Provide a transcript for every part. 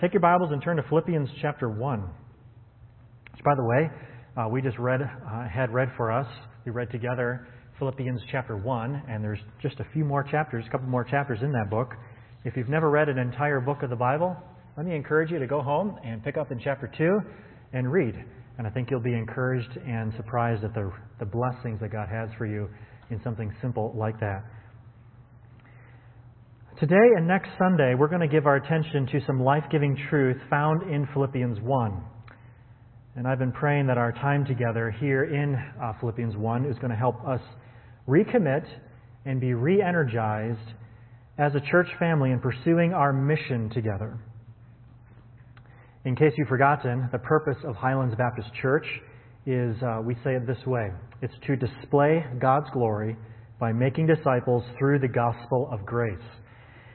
take your Bibles and turn to Philippians chapter 1. Which, by the way, uh, we just read, uh, had read for us. We read together Philippians chapter 1, and there's just a few more chapters, a couple more chapters in that book. If you've never read an entire book of the Bible, let me encourage you to go home and pick up in chapter 2 and read. And I think you'll be encouraged and surprised at the, the blessings that God has for you in something simple like that. Today and next Sunday, we're going to give our attention to some life giving truth found in Philippians 1. And I've been praying that our time together here in uh, Philippians 1 is going to help us recommit and be re energized as a church family in pursuing our mission together. In case you've forgotten, the purpose of Highlands Baptist Church is uh, we say it this way it's to display God's glory by making disciples through the gospel of grace.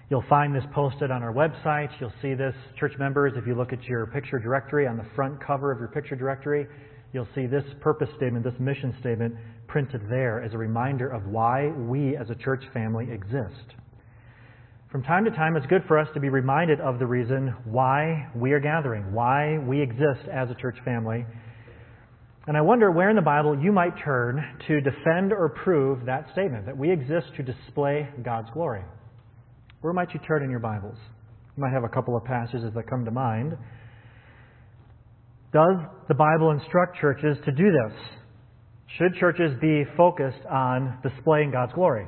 You'll find this posted on our website. You'll see this, church members, if you look at your picture directory on the front cover of your picture directory, you'll see this purpose statement, this mission statement printed there as a reminder of why we as a church family exist. From time to time, it's good for us to be reminded of the reason why we are gathering, why we exist as a church family. And I wonder where in the Bible you might turn to defend or prove that statement, that we exist to display God's glory. Where might you turn in your Bibles? You might have a couple of passages that come to mind. Does the Bible instruct churches to do this? Should churches be focused on displaying God's glory?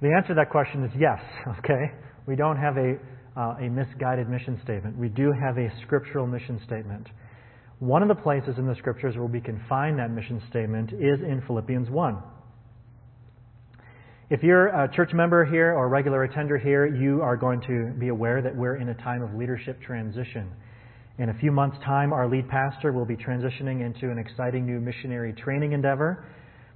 The answer to that question is yes, okay? We don't have a, uh, a misguided mission statement. We do have a scriptural mission statement. One of the places in the scriptures where we can find that mission statement is in Philippians 1. If you're a church member here or a regular attender here, you are going to be aware that we're in a time of leadership transition. In a few months' time, our lead pastor will be transitioning into an exciting new missionary training endeavor.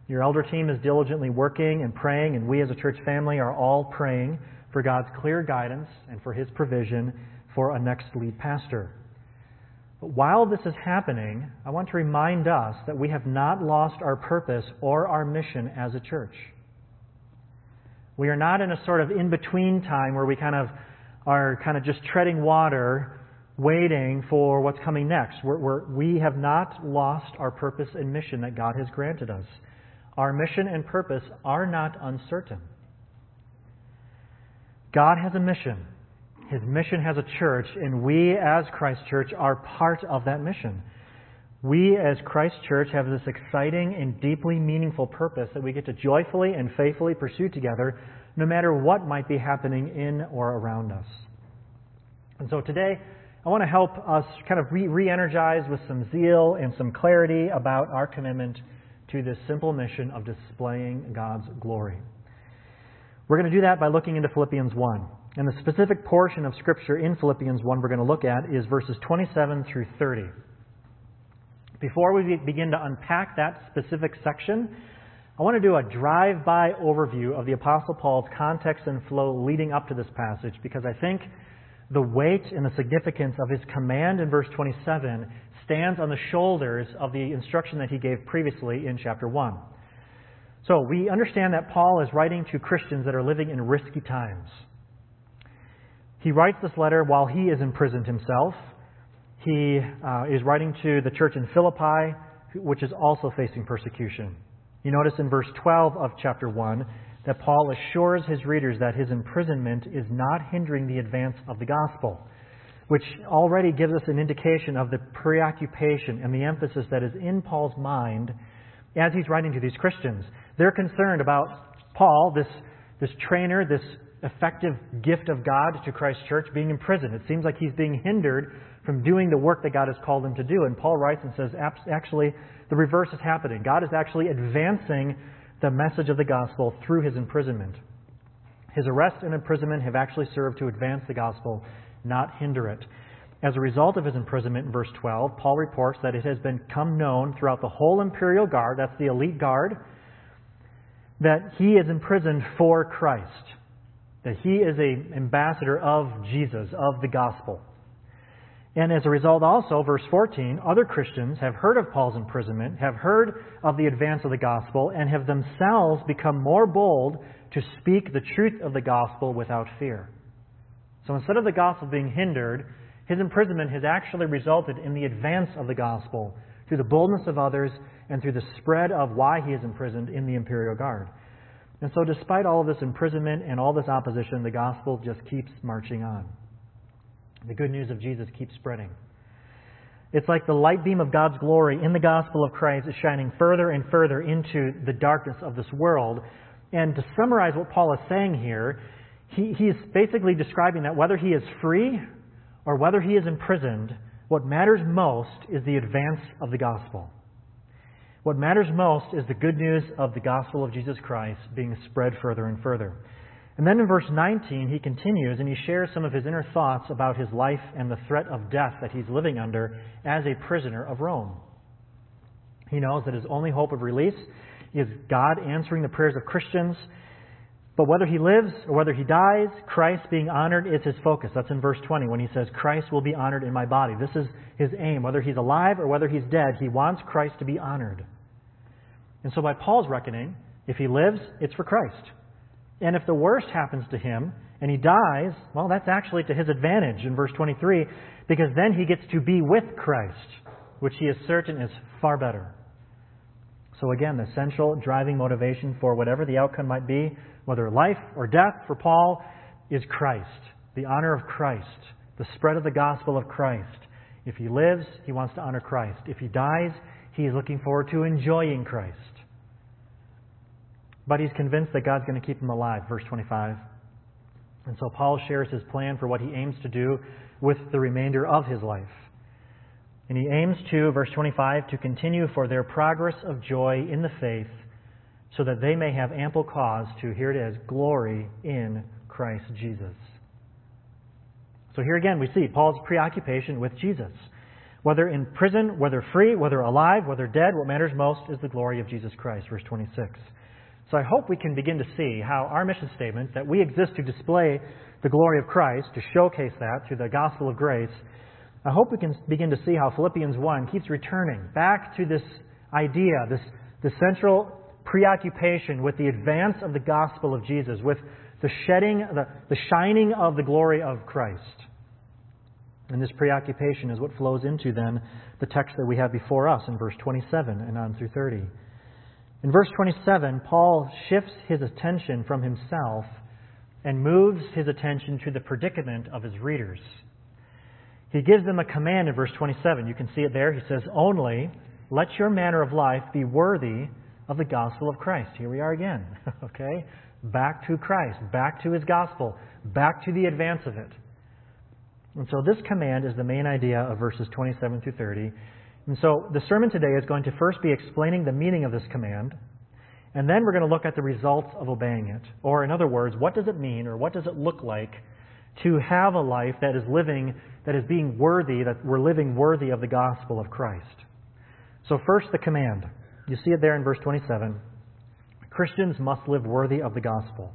Your elder team is diligently working and praying, and we as a church family are all praying for God's clear guidance and for His provision for a next lead pastor. But while this is happening, I want to remind us that we have not lost our purpose or our mission as a church. We are not in a sort of in between time where we kind of are kind of just treading water, waiting for what's coming next. We're, we're, we have not lost our purpose and mission that God has granted us. Our mission and purpose are not uncertain. God has a mission. His mission has a church, and we as Christ Church are part of that mission. We as Christ Church have this exciting and deeply meaningful purpose that we get to joyfully and faithfully pursue together no matter what might be happening in or around us. And so today, I want to help us kind of re energize with some zeal and some clarity about our commitment to this simple mission of displaying God's glory. We're going to do that by looking into Philippians 1. And the specific portion of Scripture in Philippians 1 we're going to look at is verses 27 through 30. Before we begin to unpack that specific section, I want to do a drive by overview of the Apostle Paul's context and flow leading up to this passage because I think the weight and the significance of his command in verse 27 stands on the shoulders of the instruction that he gave previously in chapter 1. So we understand that Paul is writing to Christians that are living in risky times. He writes this letter while he is imprisoned himself he uh, is writing to the church in Philippi, which is also facing persecution. You notice in verse 12 of chapter 1 that Paul assures his readers that his imprisonment is not hindering the advance of the gospel, which already gives us an indication of the preoccupation and the emphasis that is in Paul's mind as he's writing to these Christians. They're concerned about Paul, this, this trainer, this effective gift of God to Christ's church, being imprisoned. It seems like he's being hindered from doing the work that God has called him to do. And Paul writes and says, actually, the reverse is happening. God is actually advancing the message of the gospel through his imprisonment. His arrest and imprisonment have actually served to advance the gospel, not hinder it. As a result of his imprisonment in verse 12, Paul reports that it has become known throughout the whole imperial guard, that's the elite guard, that he is imprisoned for Christ, that he is an ambassador of Jesus, of the gospel. And as a result, also, verse 14, other Christians have heard of Paul's imprisonment, have heard of the advance of the gospel, and have themselves become more bold to speak the truth of the gospel without fear. So instead of the gospel being hindered, his imprisonment has actually resulted in the advance of the gospel through the boldness of others and through the spread of why he is imprisoned in the imperial guard. And so, despite all of this imprisonment and all this opposition, the gospel just keeps marching on. The good news of Jesus keeps spreading. It's like the light beam of God's glory in the gospel of Christ is shining further and further into the darkness of this world. And to summarize what Paul is saying here, he, he is basically describing that whether he is free or whether he is imprisoned, what matters most is the advance of the gospel. What matters most is the good news of the gospel of Jesus Christ being spread further and further. And then in verse 19, he continues and he shares some of his inner thoughts about his life and the threat of death that he's living under as a prisoner of Rome. He knows that his only hope of release is God answering the prayers of Christians. But whether he lives or whether he dies, Christ being honored is his focus. That's in verse 20 when he says, Christ will be honored in my body. This is his aim. Whether he's alive or whether he's dead, he wants Christ to be honored. And so, by Paul's reckoning, if he lives, it's for Christ. And if the worst happens to him and he dies, well, that's actually to his advantage in verse 23, because then he gets to be with Christ, which he is certain is far better. So, again, the central driving motivation for whatever the outcome might be, whether life or death for Paul, is Christ, the honor of Christ, the spread of the gospel of Christ. If he lives, he wants to honor Christ. If he dies, he is looking forward to enjoying Christ. But he's convinced that God's going to keep him alive, verse 25. And so Paul shares his plan for what he aims to do with the remainder of his life. And he aims to, verse 25, to continue for their progress of joy in the faith, so that they may have ample cause to, here it is, glory in Christ Jesus. So here again we see Paul's preoccupation with Jesus. Whether in prison, whether free, whether alive, whether dead, what matters most is the glory of Jesus Christ, verse 26. So I hope we can begin to see how our mission statement, that we exist to display the glory of Christ, to showcase that through the gospel of grace, I hope we can begin to see how Philippians 1 keeps returning back to this idea, this, this central preoccupation with the advance of the gospel of Jesus, with the shedding, the, the shining of the glory of Christ. And this preoccupation is what flows into then the text that we have before us in verse 27 and on through 30. In verse 27, Paul shifts his attention from himself and moves his attention to the predicament of his readers. He gives them a command in verse 27. You can see it there. He says, Only let your manner of life be worthy of the gospel of Christ. Here we are again. okay? Back to Christ, back to his gospel, back to the advance of it. And so this command is the main idea of verses 27 through 30. And so the sermon today is going to first be explaining the meaning of this command, and then we're going to look at the results of obeying it. Or, in other words, what does it mean or what does it look like to have a life that is living, that is being worthy, that we're living worthy of the gospel of Christ? So, first, the command. You see it there in verse 27. Christians must live worthy of the gospel.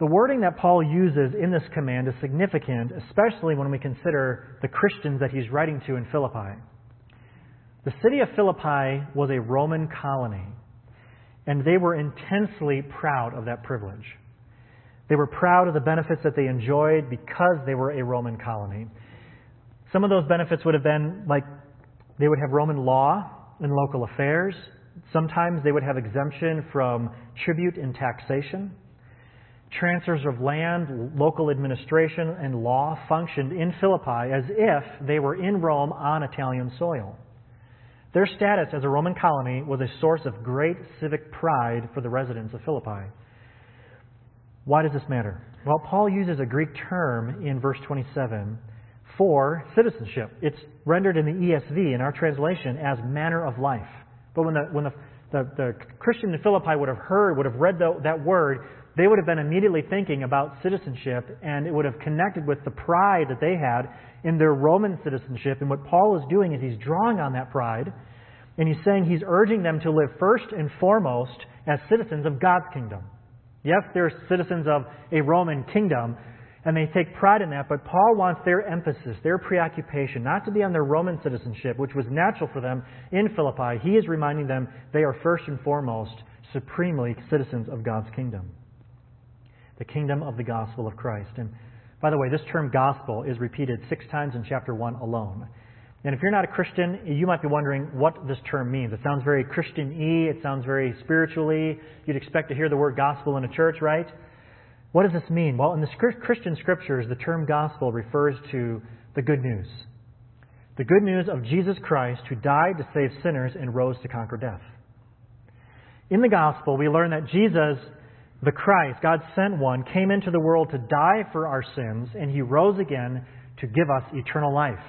The wording that Paul uses in this command is significant, especially when we consider the Christians that he's writing to in Philippi. The city of Philippi was a Roman colony, and they were intensely proud of that privilege. They were proud of the benefits that they enjoyed because they were a Roman colony. Some of those benefits would have been like they would have Roman law in local affairs. Sometimes they would have exemption from tribute and taxation transfers of land, local administration, and law functioned in Philippi as if they were in Rome on Italian soil. Their status as a Roman colony was a source of great civic pride for the residents of Philippi. Why does this matter? Well, Paul uses a Greek term in verse 27 for citizenship. It's rendered in the ESV, in our translation, as manner of life. But when the, when the, the, the Christian in Philippi would have heard, would have read the, that word, they would have been immediately thinking about citizenship, and it would have connected with the pride that they had in their Roman citizenship. And what Paul is doing is he's drawing on that pride, and he's saying he's urging them to live first and foremost as citizens of God's kingdom. Yes, they're citizens of a Roman kingdom, and they take pride in that, but Paul wants their emphasis, their preoccupation, not to be on their Roman citizenship, which was natural for them in Philippi. He is reminding them they are first and foremost supremely citizens of God's kingdom the kingdom of the gospel of Christ. And By the way, this term gospel is repeated six times in chapter 1 alone. And if you're not a Christian, you might be wondering what this term means. It sounds very Christian y, it sounds very spiritually. You'd expect to hear the word gospel in a church, right? What does this mean? Well, in the Christian scriptures, the term gospel refers to the good news. The good news of Jesus Christ who died to save sinners and rose to conquer death. In the gospel, we learn that Jesus, the Christ, God sent one, came into the world to die for our sins, and he rose again to give us eternal life.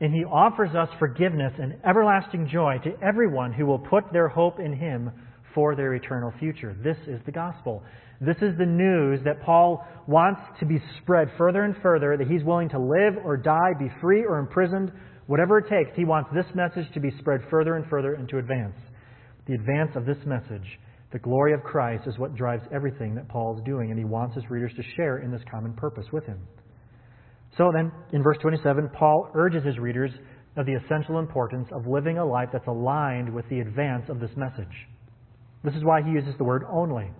And he offers us forgiveness and everlasting joy to everyone who will put their hope in him for their eternal future. This is the gospel. This is the news that Paul wants to be spread further and further, that he's willing to live or die, be free or imprisoned, whatever it takes. He wants this message to be spread further and further and to advance. The advance of this message, the glory of Christ, is what drives everything that Paul is doing, and he wants his readers to share in this common purpose with him. So then, in verse 27, Paul urges his readers of the essential importance of living a life that's aligned with the advance of this message. This is why he uses the word only.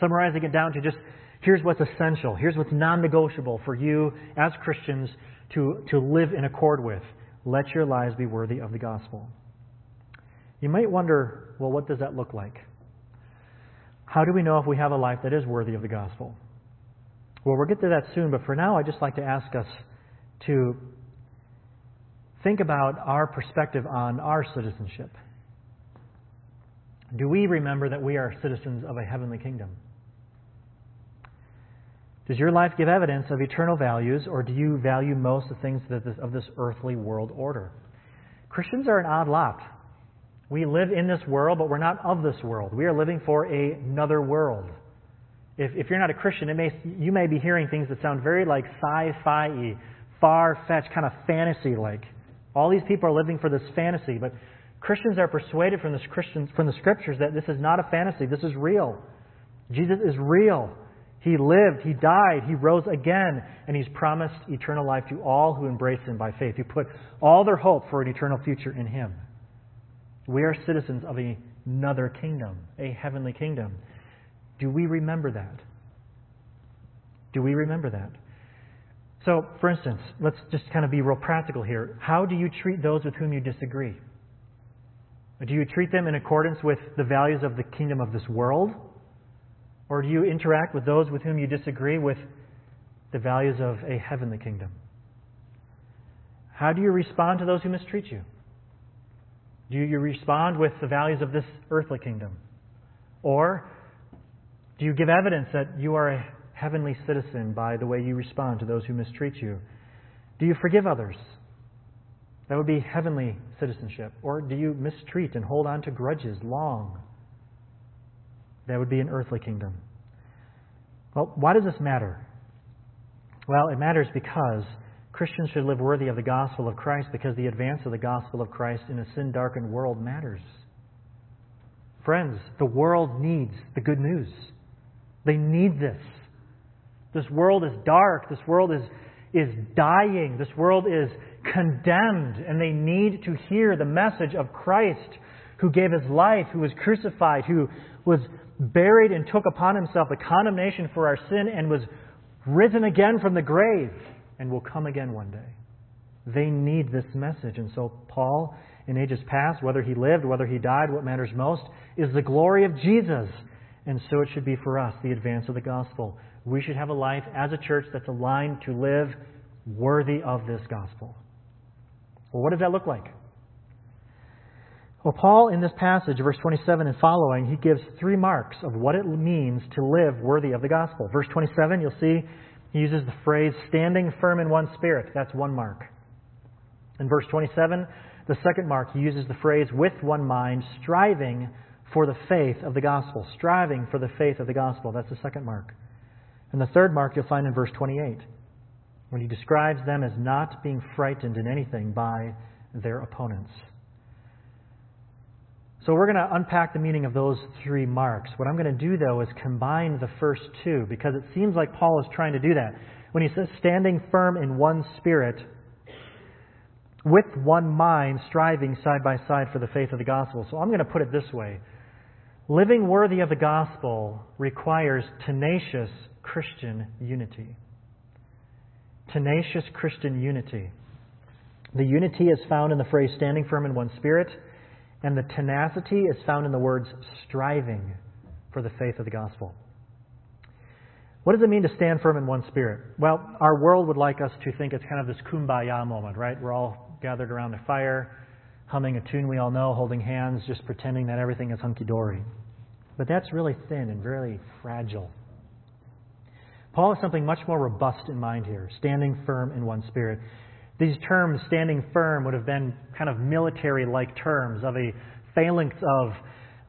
Summarizing it down to just here's what's essential, here's what's non negotiable for you as Christians to, to live in accord with. Let your lives be worthy of the gospel. You might wonder, well, what does that look like? How do we know if we have a life that is worthy of the gospel? Well, we'll get to that soon, but for now, I'd just like to ask us to think about our perspective on our citizenship. Do we remember that we are citizens of a heavenly kingdom? Does your life give evidence of eternal values, or do you value most the things of this earthly world order? Christians are an odd lot. We live in this world, but we're not of this world. We are living for another world. If, if you're not a Christian, it may, you may be hearing things that sound very like sci-fi far-fetched, kind of fantasy-like. All these people are living for this fantasy, but Christians are persuaded from, this Christians, from the Scriptures that this is not a fantasy. This is real. Jesus is real. He lived, He died, He rose again, and He's promised eternal life to all who embrace Him by faith, who put all their hope for an eternal future in Him. We are citizens of another kingdom, a heavenly kingdom. Do we remember that? Do we remember that? So, for instance, let's just kind of be real practical here. How do you treat those with whom you disagree? Do you treat them in accordance with the values of the kingdom of this world? Or do you interact with those with whom you disagree with the values of a heavenly kingdom? How do you respond to those who mistreat you? Do you respond with the values of this earthly kingdom? Or do you give evidence that you are a heavenly citizen by the way you respond to those who mistreat you? Do you forgive others? That would be heavenly citizenship. Or do you mistreat and hold on to grudges long? That would be an earthly kingdom. Well, why does this matter? Well, it matters because Christians should live worthy of the gospel of Christ because the advance of the gospel of Christ in a sin darkened world matters. Friends, the world needs the good news. They need this. This world is dark. This world is, is dying. This world is condemned. And they need to hear the message of Christ who gave his life, who was crucified, who was buried and took upon himself the condemnation for our sin and was risen again from the grave and will come again one day. They need this message. And so, Paul, in ages past, whether he lived, whether he died, what matters most is the glory of Jesus and so it should be for us, the advance of the gospel. We should have a life as a church that's aligned to live worthy of this gospel. Well, what does that look like? Well, Paul, in this passage, verse 27 and following, he gives three marks of what it means to live worthy of the gospel. Verse 27, you'll see he uses the phrase standing firm in one spirit. That's one mark. In verse 27, the second mark, he uses the phrase with one mind, striving for the faith of the gospel, striving for the faith of the gospel. That's the second mark. And the third mark you'll find in verse 28, when he describes them as not being frightened in anything by their opponents. So we're going to unpack the meaning of those three marks. What I'm going to do, though, is combine the first two, because it seems like Paul is trying to do that. When he says standing firm in one spirit, with one mind, striving side by side for the faith of the gospel. So I'm going to put it this way Living worthy of the gospel requires tenacious Christian unity. tenacious Christian unity. The unity is found in the phrase standing firm in one spirit, and the tenacity is found in the words striving for the faith of the gospel. What does it mean to stand firm in one spirit? Well, our world would like us to think it's kind of this kumbaya moment, right? We're all gathered around a fire, humming a tune we all know, holding hands, just pretending that everything is hunky dory. But that's really thin and very fragile. Paul has something much more robust in mind here standing firm in one spirit. These terms, standing firm, would have been kind of military like terms of a phalanx of,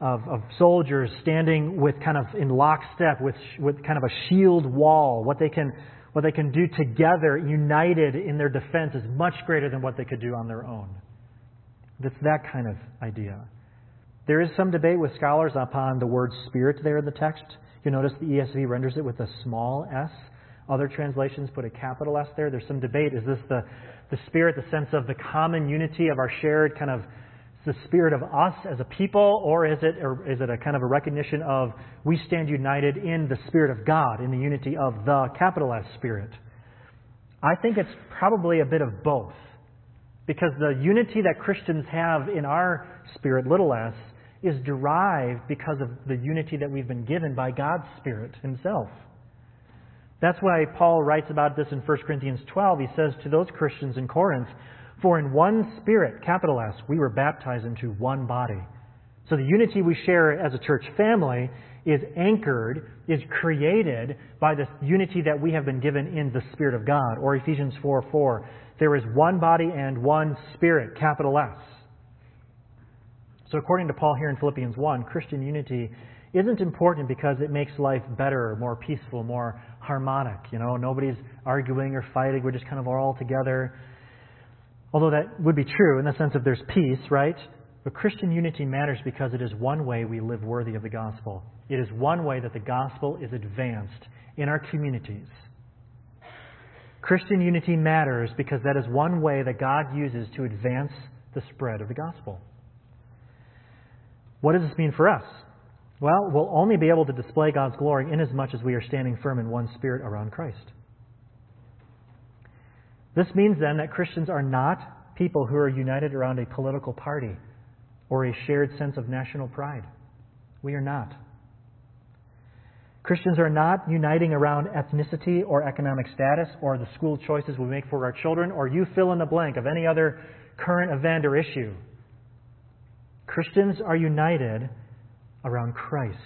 of, of, soldiers standing with kind of in lockstep with, with kind of a shield wall. What they, can, what they can do together, united in their defense, is much greater than what they could do on their own. It's that kind of idea. There is some debate with scholars upon the word spirit there in the text. You notice the ESV renders it with a small s. Other translations put a capital S there. There's some debate. Is this the, the spirit, the sense of the common unity of our shared kind of the spirit of us as a people, or is it, or is it a kind of a recognition of we stand united in the Spirit of God, in the unity of the capital S Spirit? I think it's probably a bit of both. Because the unity that Christians have in our spirit, little s, is derived because of the unity that we've been given by God's Spirit Himself. That's why Paul writes about this in 1 Corinthians 12. He says to those Christians in Corinth, For in one Spirit, capital S, we were baptized into one body. So the unity we share as a church family is anchored, is created by the unity that we have been given in the Spirit of God. Or Ephesians 4 4. There is one body and one Spirit, capital S. So, according to Paul here in Philippians 1, Christian unity isn't important because it makes life better, more peaceful, more harmonic. You know, nobody's arguing or fighting. We're just kind of all together. Although that would be true in the sense of there's peace, right? But Christian unity matters because it is one way we live worthy of the gospel. It is one way that the gospel is advanced in our communities. Christian unity matters because that is one way that God uses to advance the spread of the gospel. What does this mean for us? Well, we'll only be able to display God's glory inasmuch as we are standing firm in one spirit around Christ. This means then that Christians are not people who are united around a political party or a shared sense of national pride. We are not. Christians are not uniting around ethnicity or economic status or the school choices we make for our children or you fill in the blank of any other current event or issue. Christians are united around Christ.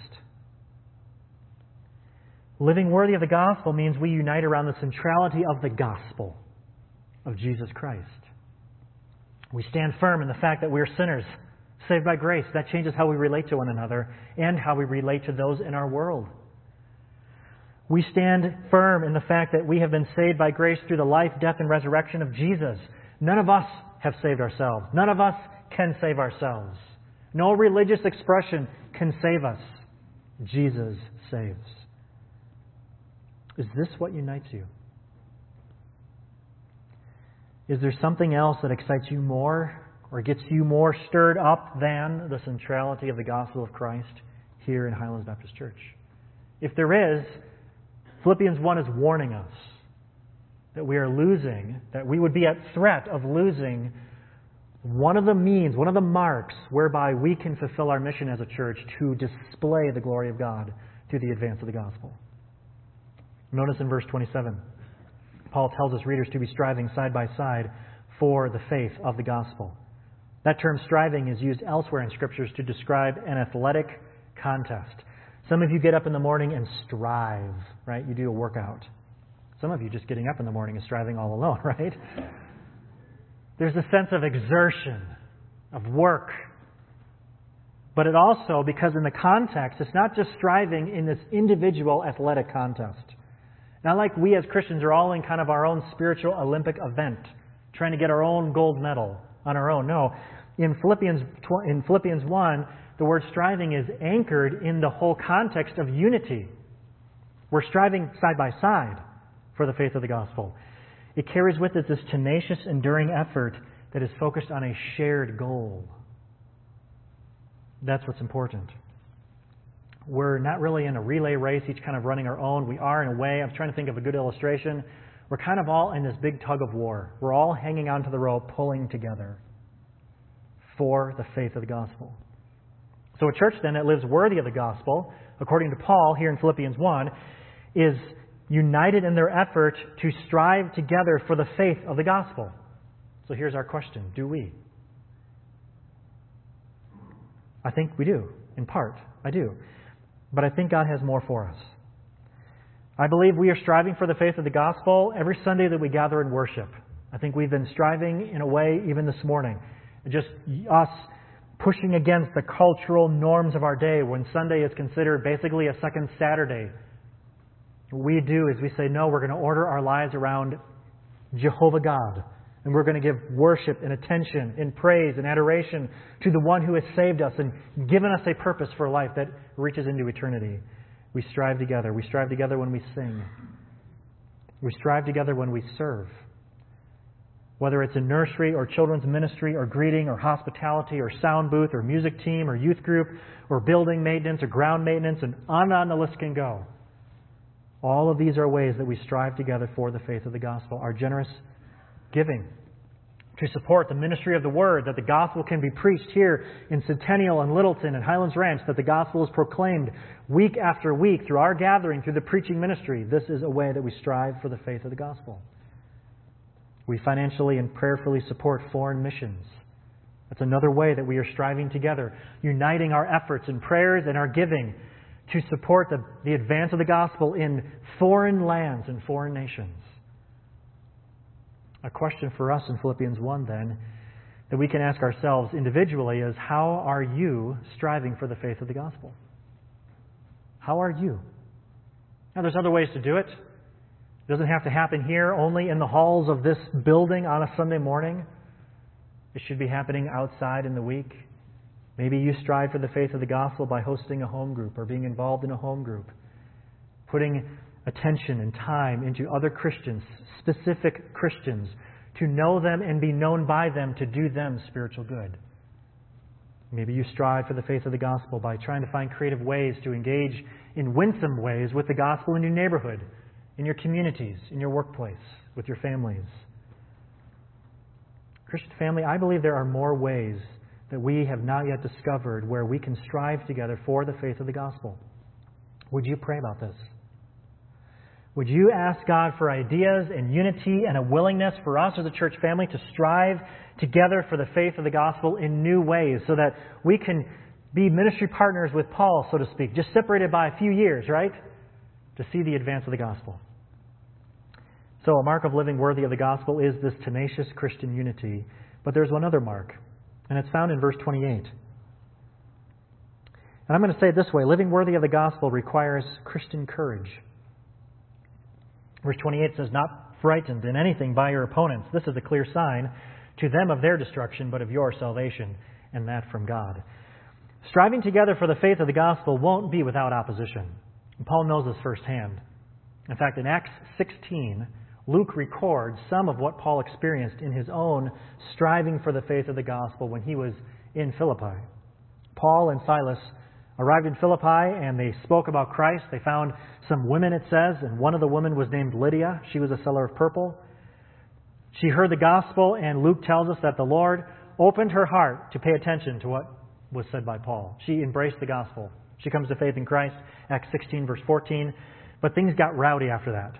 Living worthy of the gospel means we unite around the centrality of the gospel of Jesus Christ. We stand firm in the fact that we are sinners, saved by grace. That changes how we relate to one another and how we relate to those in our world. We stand firm in the fact that we have been saved by grace through the life, death, and resurrection of Jesus. None of us have saved ourselves. None of us can save ourselves. No religious expression can save us. Jesus saves. Is this what unites you? Is there something else that excites you more or gets you more stirred up than the centrality of the gospel of Christ here in Highlands Baptist Church? If there is, Philippians 1 is warning us that we are losing, that we would be at threat of losing one of the means, one of the marks whereby we can fulfill our mission as a church to display the glory of God through the advance of the gospel. Notice in verse 27, Paul tells us readers to be striving side by side for the faith of the gospel. That term striving is used elsewhere in scriptures to describe an athletic contest. Some of you get up in the morning and strive, right? You do a workout. Some of you just getting up in the morning is striving all alone, right? There's a sense of exertion, of work. But it also, because in the context, it's not just striving in this individual athletic contest. Not like we as Christians are all in kind of our own spiritual Olympic event, trying to get our own gold medal on our own. No. In Philippians, in Philippians 1, the word striving is anchored in the whole context of unity. We're striving side by side for the faith of the gospel. It carries with it this tenacious, enduring effort that is focused on a shared goal. That's what's important. We're not really in a relay race, each kind of running our own. We are, in a way, I'm trying to think of a good illustration. we're kind of all in this big tug of war. We're all hanging onto the rope, pulling together for the faith of the gospel. So, a church then that lives worthy of the gospel, according to Paul here in Philippians 1, is united in their effort to strive together for the faith of the gospel. So, here's our question Do we? I think we do, in part. I do. But I think God has more for us. I believe we are striving for the faith of the gospel every Sunday that we gather in worship. I think we've been striving in a way even this morning. Just us pushing against the cultural norms of our day when Sunday is considered basically a second Saturday. What we do is we say, no, we're going to order our lives around Jehovah God. And we're going to give worship and attention and praise and adoration to the one who has saved us and given us a purpose for life that reaches into eternity. We strive together. We strive together when we sing. We strive together when we serve. Whether it's in nursery or children's ministry or greeting or hospitality or sound booth or music team or youth group or building maintenance or ground maintenance and on and on the list can go. All of these are ways that we strive together for the faith of the gospel. Our generous giving to support the ministry of the word, that the gospel can be preached here in Centennial and Littleton and Highlands Ranch, that the gospel is proclaimed week after week through our gathering, through the preaching ministry. This is a way that we strive for the faith of the gospel. We financially and prayerfully support foreign missions. That's another way that we are striving together, uniting our efforts and prayers and our giving to support the, the advance of the gospel in foreign lands and foreign nations. A question for us in Philippians 1 then that we can ask ourselves individually is how are you striving for the faith of the gospel? How are you? Now, there's other ways to do it. It doesn't have to happen here, only in the halls of this building on a Sunday morning. It should be happening outside in the week. Maybe you strive for the faith of the gospel by hosting a home group or being involved in a home group, putting attention and time into other Christians, specific Christians, to know them and be known by them to do them spiritual good. Maybe you strive for the faith of the gospel by trying to find creative ways to engage in winsome ways with the gospel in your neighborhood, in your communities, in your workplace, with your families. Christian family, I believe there are more ways that we have not yet discovered where we can strive together for the faith of the gospel. Would you pray about this? Would you ask God for ideas and unity and a willingness for us as a church family to strive together for the faith of the gospel in new ways so that we can be ministry partners with Paul, so to speak, just separated by a few years, right? To see the advance of the gospel. So, a mark of living worthy of the gospel is this tenacious Christian unity. But there's one other mark, and it's found in verse 28. And I'm going to say it this way living worthy of the gospel requires Christian courage. Verse 28 says, Not frightened in anything by your opponents. This is a clear sign to them of their destruction, but of your salvation, and that from God. Striving together for the faith of the gospel won't be without opposition. And Paul knows this firsthand. In fact, in Acts 16, Luke records some of what Paul experienced in his own striving for the faith of the gospel when he was in Philippi. Paul and Silas arrived in Philippi and they spoke about Christ. They found some women, it says, and one of the women was named Lydia. She was a seller of purple. She heard the gospel, and Luke tells us that the Lord opened her heart to pay attention to what was said by Paul. She embraced the gospel. She comes to faith in Christ, Acts 16, verse 14. But things got rowdy after that.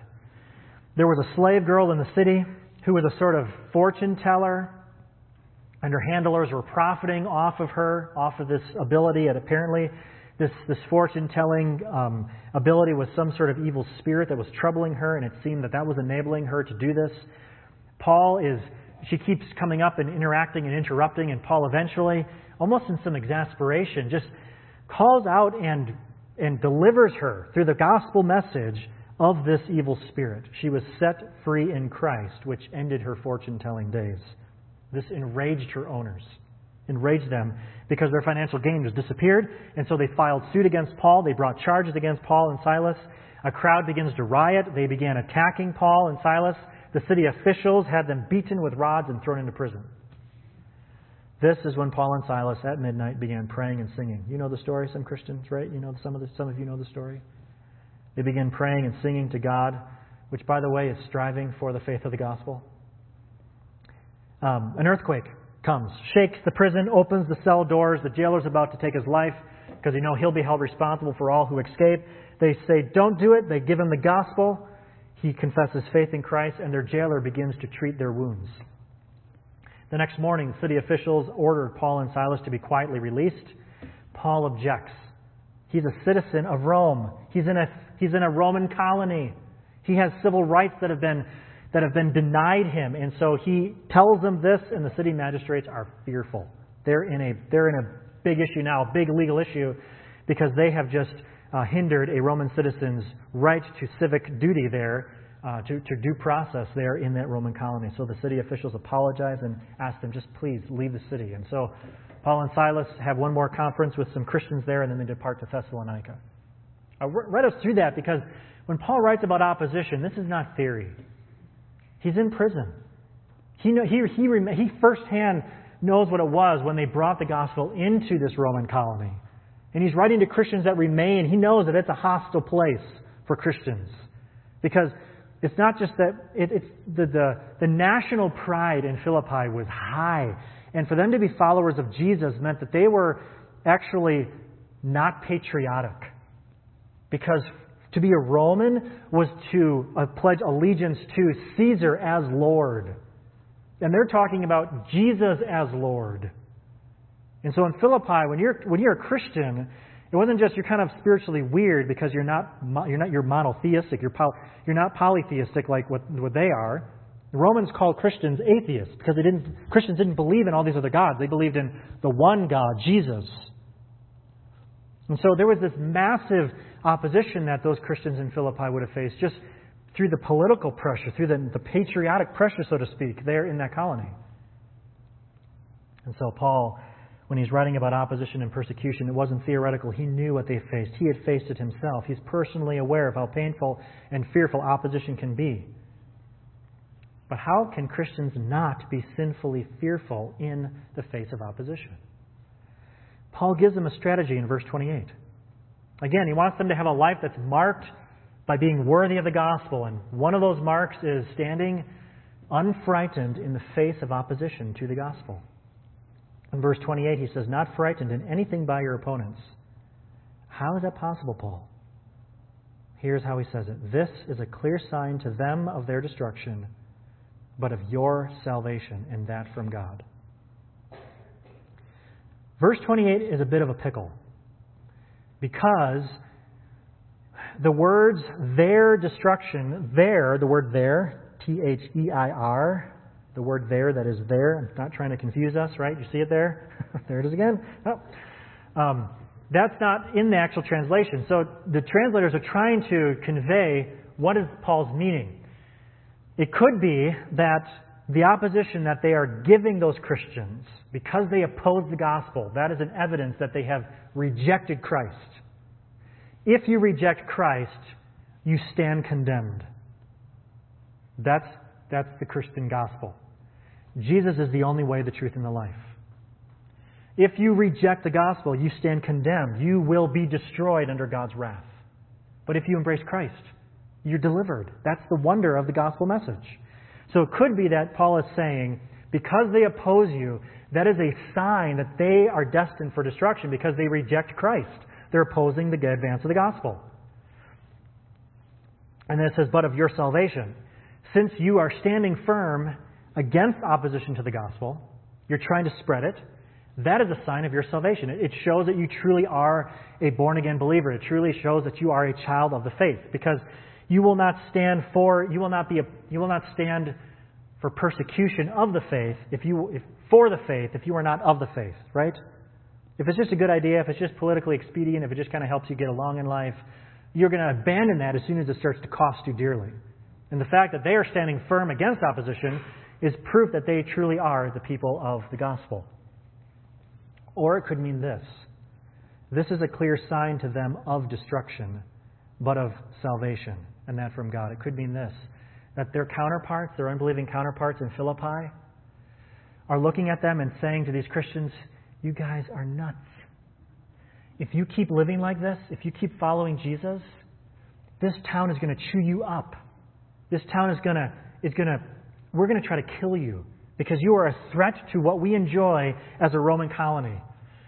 There was a slave girl in the city who was a sort of fortune teller, and her handlers were profiting off of her, off of this ability, and apparently this, this fortune telling um, ability was some sort of evil spirit that was troubling her, and it seemed that that was enabling her to do this. Paul is, she keeps coming up and interacting and interrupting, and Paul eventually, almost in some exasperation, just calls out and, and delivers her through the gospel message of this evil spirit. She was set free in Christ, which ended her fortune telling days. This enraged her owners enraged them because their financial gain was disappeared. And so they filed suit against Paul. They brought charges against Paul and Silas. A crowd begins to riot. They began attacking Paul and Silas. The city officials had them beaten with rods and thrown into prison. This is when Paul and Silas at midnight began praying and singing. You know the story, some Christians, right? You know some of the, some of you know the story. They begin praying and singing to God which, by the way, is striving for the faith of the gospel. Um, an earthquake comes, shakes the prison, opens the cell doors. The jailer's about to take his life because you know he'll be held responsible for all who escape. They say, Don't do it. They give him the gospel. He confesses faith in Christ, and their jailer begins to treat their wounds. The next morning, city officials ordered Paul and Silas to be quietly released. Paul objects. He's a citizen of Rome. He's in a, he's in a Roman colony. He has civil rights that have been that have been denied him. And so he tells them this, and the city magistrates are fearful. They're in a, they're in a big issue now, a big legal issue, because they have just uh, hindered a Roman citizen's right to civic duty there, uh, to, to due process there in that Roman colony. So the city officials apologize and ask them, just please leave the city. And so Paul and Silas have one more conference with some Christians there, and then they depart to Thessalonica. Uh, I read us through that because when Paul writes about opposition, this is not theory. He's in prison. He, know, he, he, he firsthand knows what it was when they brought the gospel into this Roman colony. And he's writing to Christians that remain. He knows that it's a hostile place for Christians. Because it's not just that, it, it's the, the, the national pride in Philippi was high. And for them to be followers of Jesus meant that they were actually not patriotic. Because to be a Roman was to uh, pledge allegiance to Caesar as Lord. And they're talking about Jesus as Lord. And so in Philippi, when you're, when you're a Christian, it wasn't just you're kind of spiritually weird because you're not, you're not you're monotheistic. You're, poly, you're not polytheistic like what, what they are. The Romans called Christians atheists because they didn't, Christians didn't believe in all these other gods. They believed in the one God, Jesus. And so there was this massive opposition that those Christians in Philippi would have faced just through the political pressure, through the, the patriotic pressure, so to speak, there in that colony. And so Paul, when he's writing about opposition and persecution, it wasn't theoretical. He knew what they faced. He had faced it himself. He's personally aware of how painful and fearful opposition can be. But how can Christians not be sinfully fearful in the face of opposition? Paul gives them a strategy in verse 28. Again, he wants them to have a life that's marked by being worthy of the gospel. And one of those marks is standing unfrightened in the face of opposition to the gospel. In verse 28, he says, Not frightened in anything by your opponents. How is that possible, Paul? Here's how he says it This is a clear sign to them of their destruction, but of your salvation, and that from God. Verse 28 is a bit of a pickle because the words their destruction, there, the word there, T H E I R, the word there that is there, I'm not trying to confuse us, right? You see it there? there it is again. Oh. Um, that's not in the actual translation. So the translators are trying to convey what is Paul's meaning. It could be that the opposition that they are giving those Christians, because they oppose the gospel, that is an evidence that they have rejected Christ. If you reject Christ, you stand condemned. That's, that's the Christian gospel. Jesus is the only way, the truth, and the life. If you reject the gospel, you stand condemned. You will be destroyed under God's wrath. But if you embrace Christ, you're delivered. That's the wonder of the gospel message. So it could be that Paul is saying, because they oppose you, that is a sign that they are destined for destruction because they reject Christ. They're opposing the advance of the gospel. And then it says, but of your salvation. Since you are standing firm against opposition to the gospel, you're trying to spread it, that is a sign of your salvation. It shows that you truly are a born again believer. It truly shows that you are a child of the faith because you will not stand for, you will not be, a, you will not stand for persecution of the faith if you, if, for the faith if you are not of the faith, right? If it's just a good idea, if it's just politically expedient, if it just kind of helps you get along in life, you're going to abandon that as soon as it starts to cost you dearly. And the fact that they are standing firm against opposition is proof that they truly are the people of the gospel. Or it could mean this this is a clear sign to them of destruction, but of salvation, and that from God. It could mean this that their counterparts, their unbelieving counterparts in Philippi, are looking at them and saying to these Christians, You guys are nuts. If you keep living like this, if you keep following Jesus, this town is going to chew you up. This town is going to, is going to, we're going to try to kill you because you are a threat to what we enjoy as a Roman colony.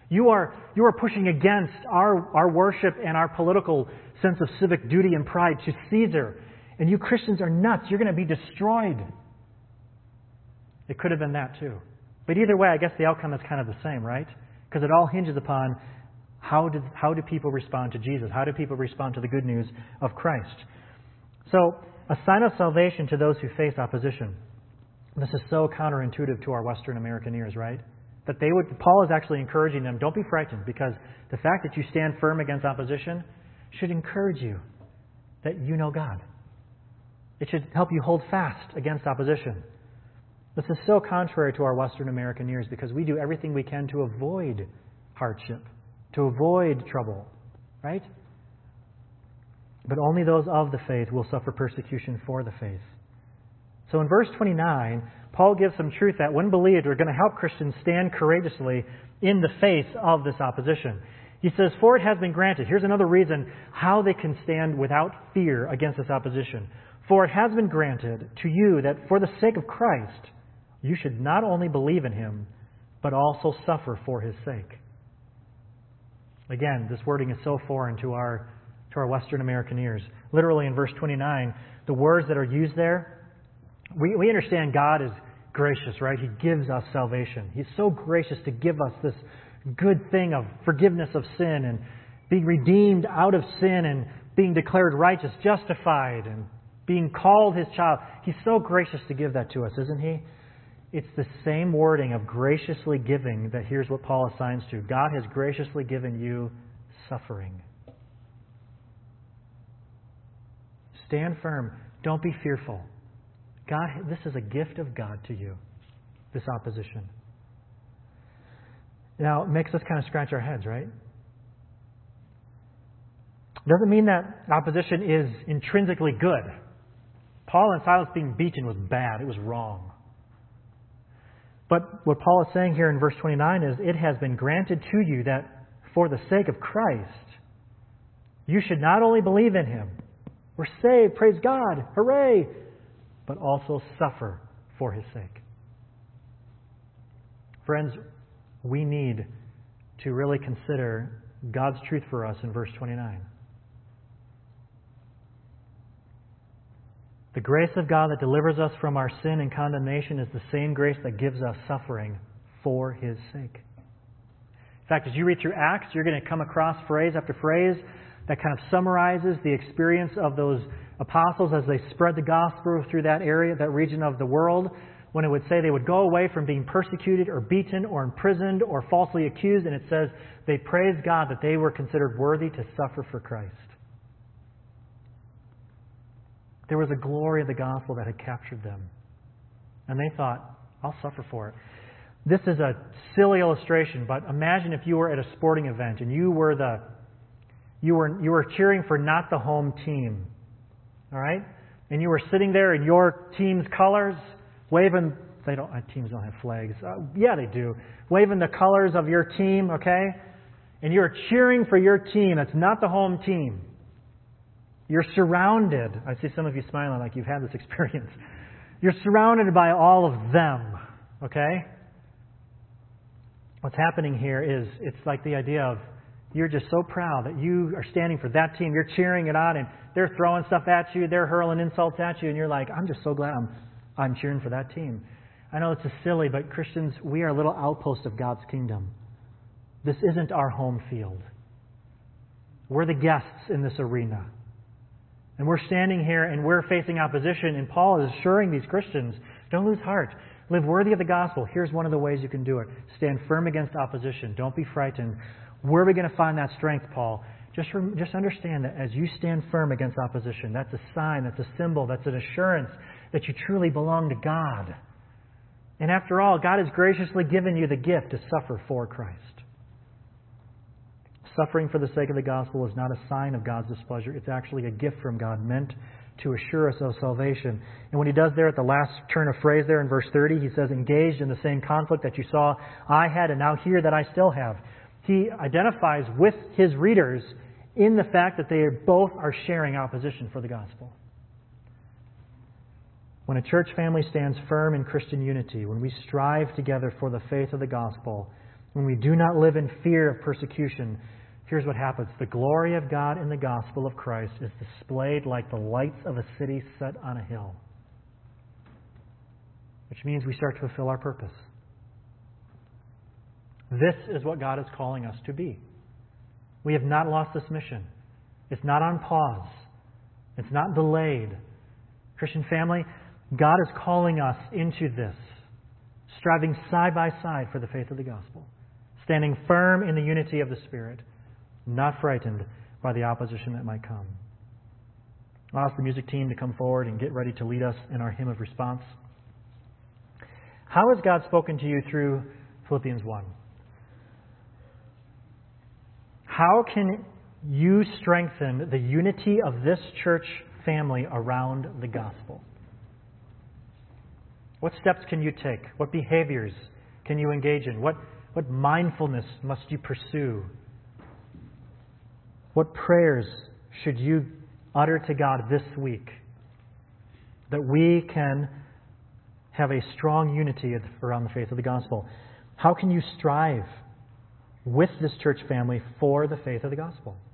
You are, you are pushing against our, our worship and our political sense of civic duty and pride to Caesar. And you Christians are nuts. You're going to be destroyed. It could have been that too. But either way, I guess the outcome is kind of the same, right? Because it all hinges upon how do, how do people respond to Jesus? How do people respond to the good news of Christ? So, a sign of salvation to those who face opposition. This is so counterintuitive to our Western American ears, right? That they would, Paul is actually encouraging them, don't be frightened, because the fact that you stand firm against opposition should encourage you that you know God. It should help you hold fast against opposition. This is so contrary to our Western American ears because we do everything we can to avoid hardship, to avoid trouble, right? But only those of the faith will suffer persecution for the faith. So in verse 29, Paul gives some truth that, when believed, we're going to help Christians stand courageously in the face of this opposition. He says, For it has been granted. Here's another reason how they can stand without fear against this opposition. For it has been granted to you that for the sake of Christ, you should not only believe in him, but also suffer for his sake. Again, this wording is so foreign to our, to our Western American ears. Literally in verse 29, the words that are used there we, we understand God is gracious, right? He gives us salvation. He's so gracious to give us this good thing of forgiveness of sin and being redeemed out of sin and being declared righteous, justified, and being called his child. He's so gracious to give that to us, isn't he? It's the same wording of graciously giving that here's what Paul assigns to. God has graciously given you suffering. Stand firm. Don't be fearful. God, this is a gift of God to you, this opposition. Now, it makes us kind of scratch our heads, right? Doesn't mean that opposition is intrinsically good. Paul and Silas being beaten was bad, it was wrong. But what Paul is saying here in verse 29 is it has been granted to you that for the sake of Christ, you should not only believe in him, we're saved, praise God, hooray, but also suffer for his sake. Friends, we need to really consider God's truth for us in verse 29. The grace of God that delivers us from our sin and condemnation is the same grace that gives us suffering for his sake. In fact, as you read through Acts, you're going to come across phrase after phrase that kind of summarizes the experience of those apostles as they spread the gospel through that area, that region of the world, when it would say they would go away from being persecuted or beaten or imprisoned or falsely accused, and it says they praised God that they were considered worthy to suffer for Christ. There was a glory of the gospel that had captured them. And they thought, I'll suffer for it. This is a silly illustration, but imagine if you were at a sporting event and you were the you were you were cheering for not the home team all right? And you were sitting there in your team's colors, waving. They don't. Uh, teams don't have flags. Uh, yeah, they do. Waving the colors of your team. Okay, and you're cheering for your team. That's not the home team. You're surrounded. I see some of you smiling like you've had this experience. You're surrounded by all of them. Okay? What's happening here is it's like the idea of you're just so proud that you are standing for that team. You're cheering it on, and they're throwing stuff at you. They're hurling insults at you, and you're like, I'm just so glad I'm, I'm cheering for that team. I know it's a silly, but Christians, we are a little outpost of God's kingdom. This isn't our home field. We're the guests in this arena. And we're standing here and we're facing opposition, and Paul is assuring these Christians don't lose heart. Live worthy of the gospel. Here's one of the ways you can do it stand firm against opposition. Don't be frightened. Where are we going to find that strength, Paul? Just, just understand that as you stand firm against opposition, that's a sign, that's a symbol, that's an assurance that you truly belong to God. And after all, God has graciously given you the gift to suffer for Christ. Suffering for the sake of the gospel is not a sign of God's displeasure. It's actually a gift from God meant to assure us of salvation. And when he does there at the last turn of phrase there in verse 30, he says, engaged in the same conflict that you saw I had and now hear that I still have he identifies with his readers in the fact that they both are sharing opposition for the gospel. When a church family stands firm in Christian unity, when we strive together for the faith of the gospel, when we do not live in fear of persecution, here's what happens. The glory of God in the gospel of Christ is displayed like the lights of a city set on a hill, which means we start to fulfill our purpose. This is what God is calling us to be. We have not lost this mission. It's not on pause. It's not delayed. Christian family, God is calling us into this, striving side by side for the faith of the gospel, standing firm in the unity of the Spirit, not frightened by the opposition that might come. I'll ask the music team to come forward and get ready to lead us in our hymn of response. How has God spoken to you through Philippians 1? How can you strengthen the unity of this church family around the gospel? What steps can you take? What behaviors can you engage in? What, what mindfulness must you pursue? What prayers should you utter to God this week that we can have a strong unity around the faith of the gospel? How can you strive with this church family for the faith of the gospel?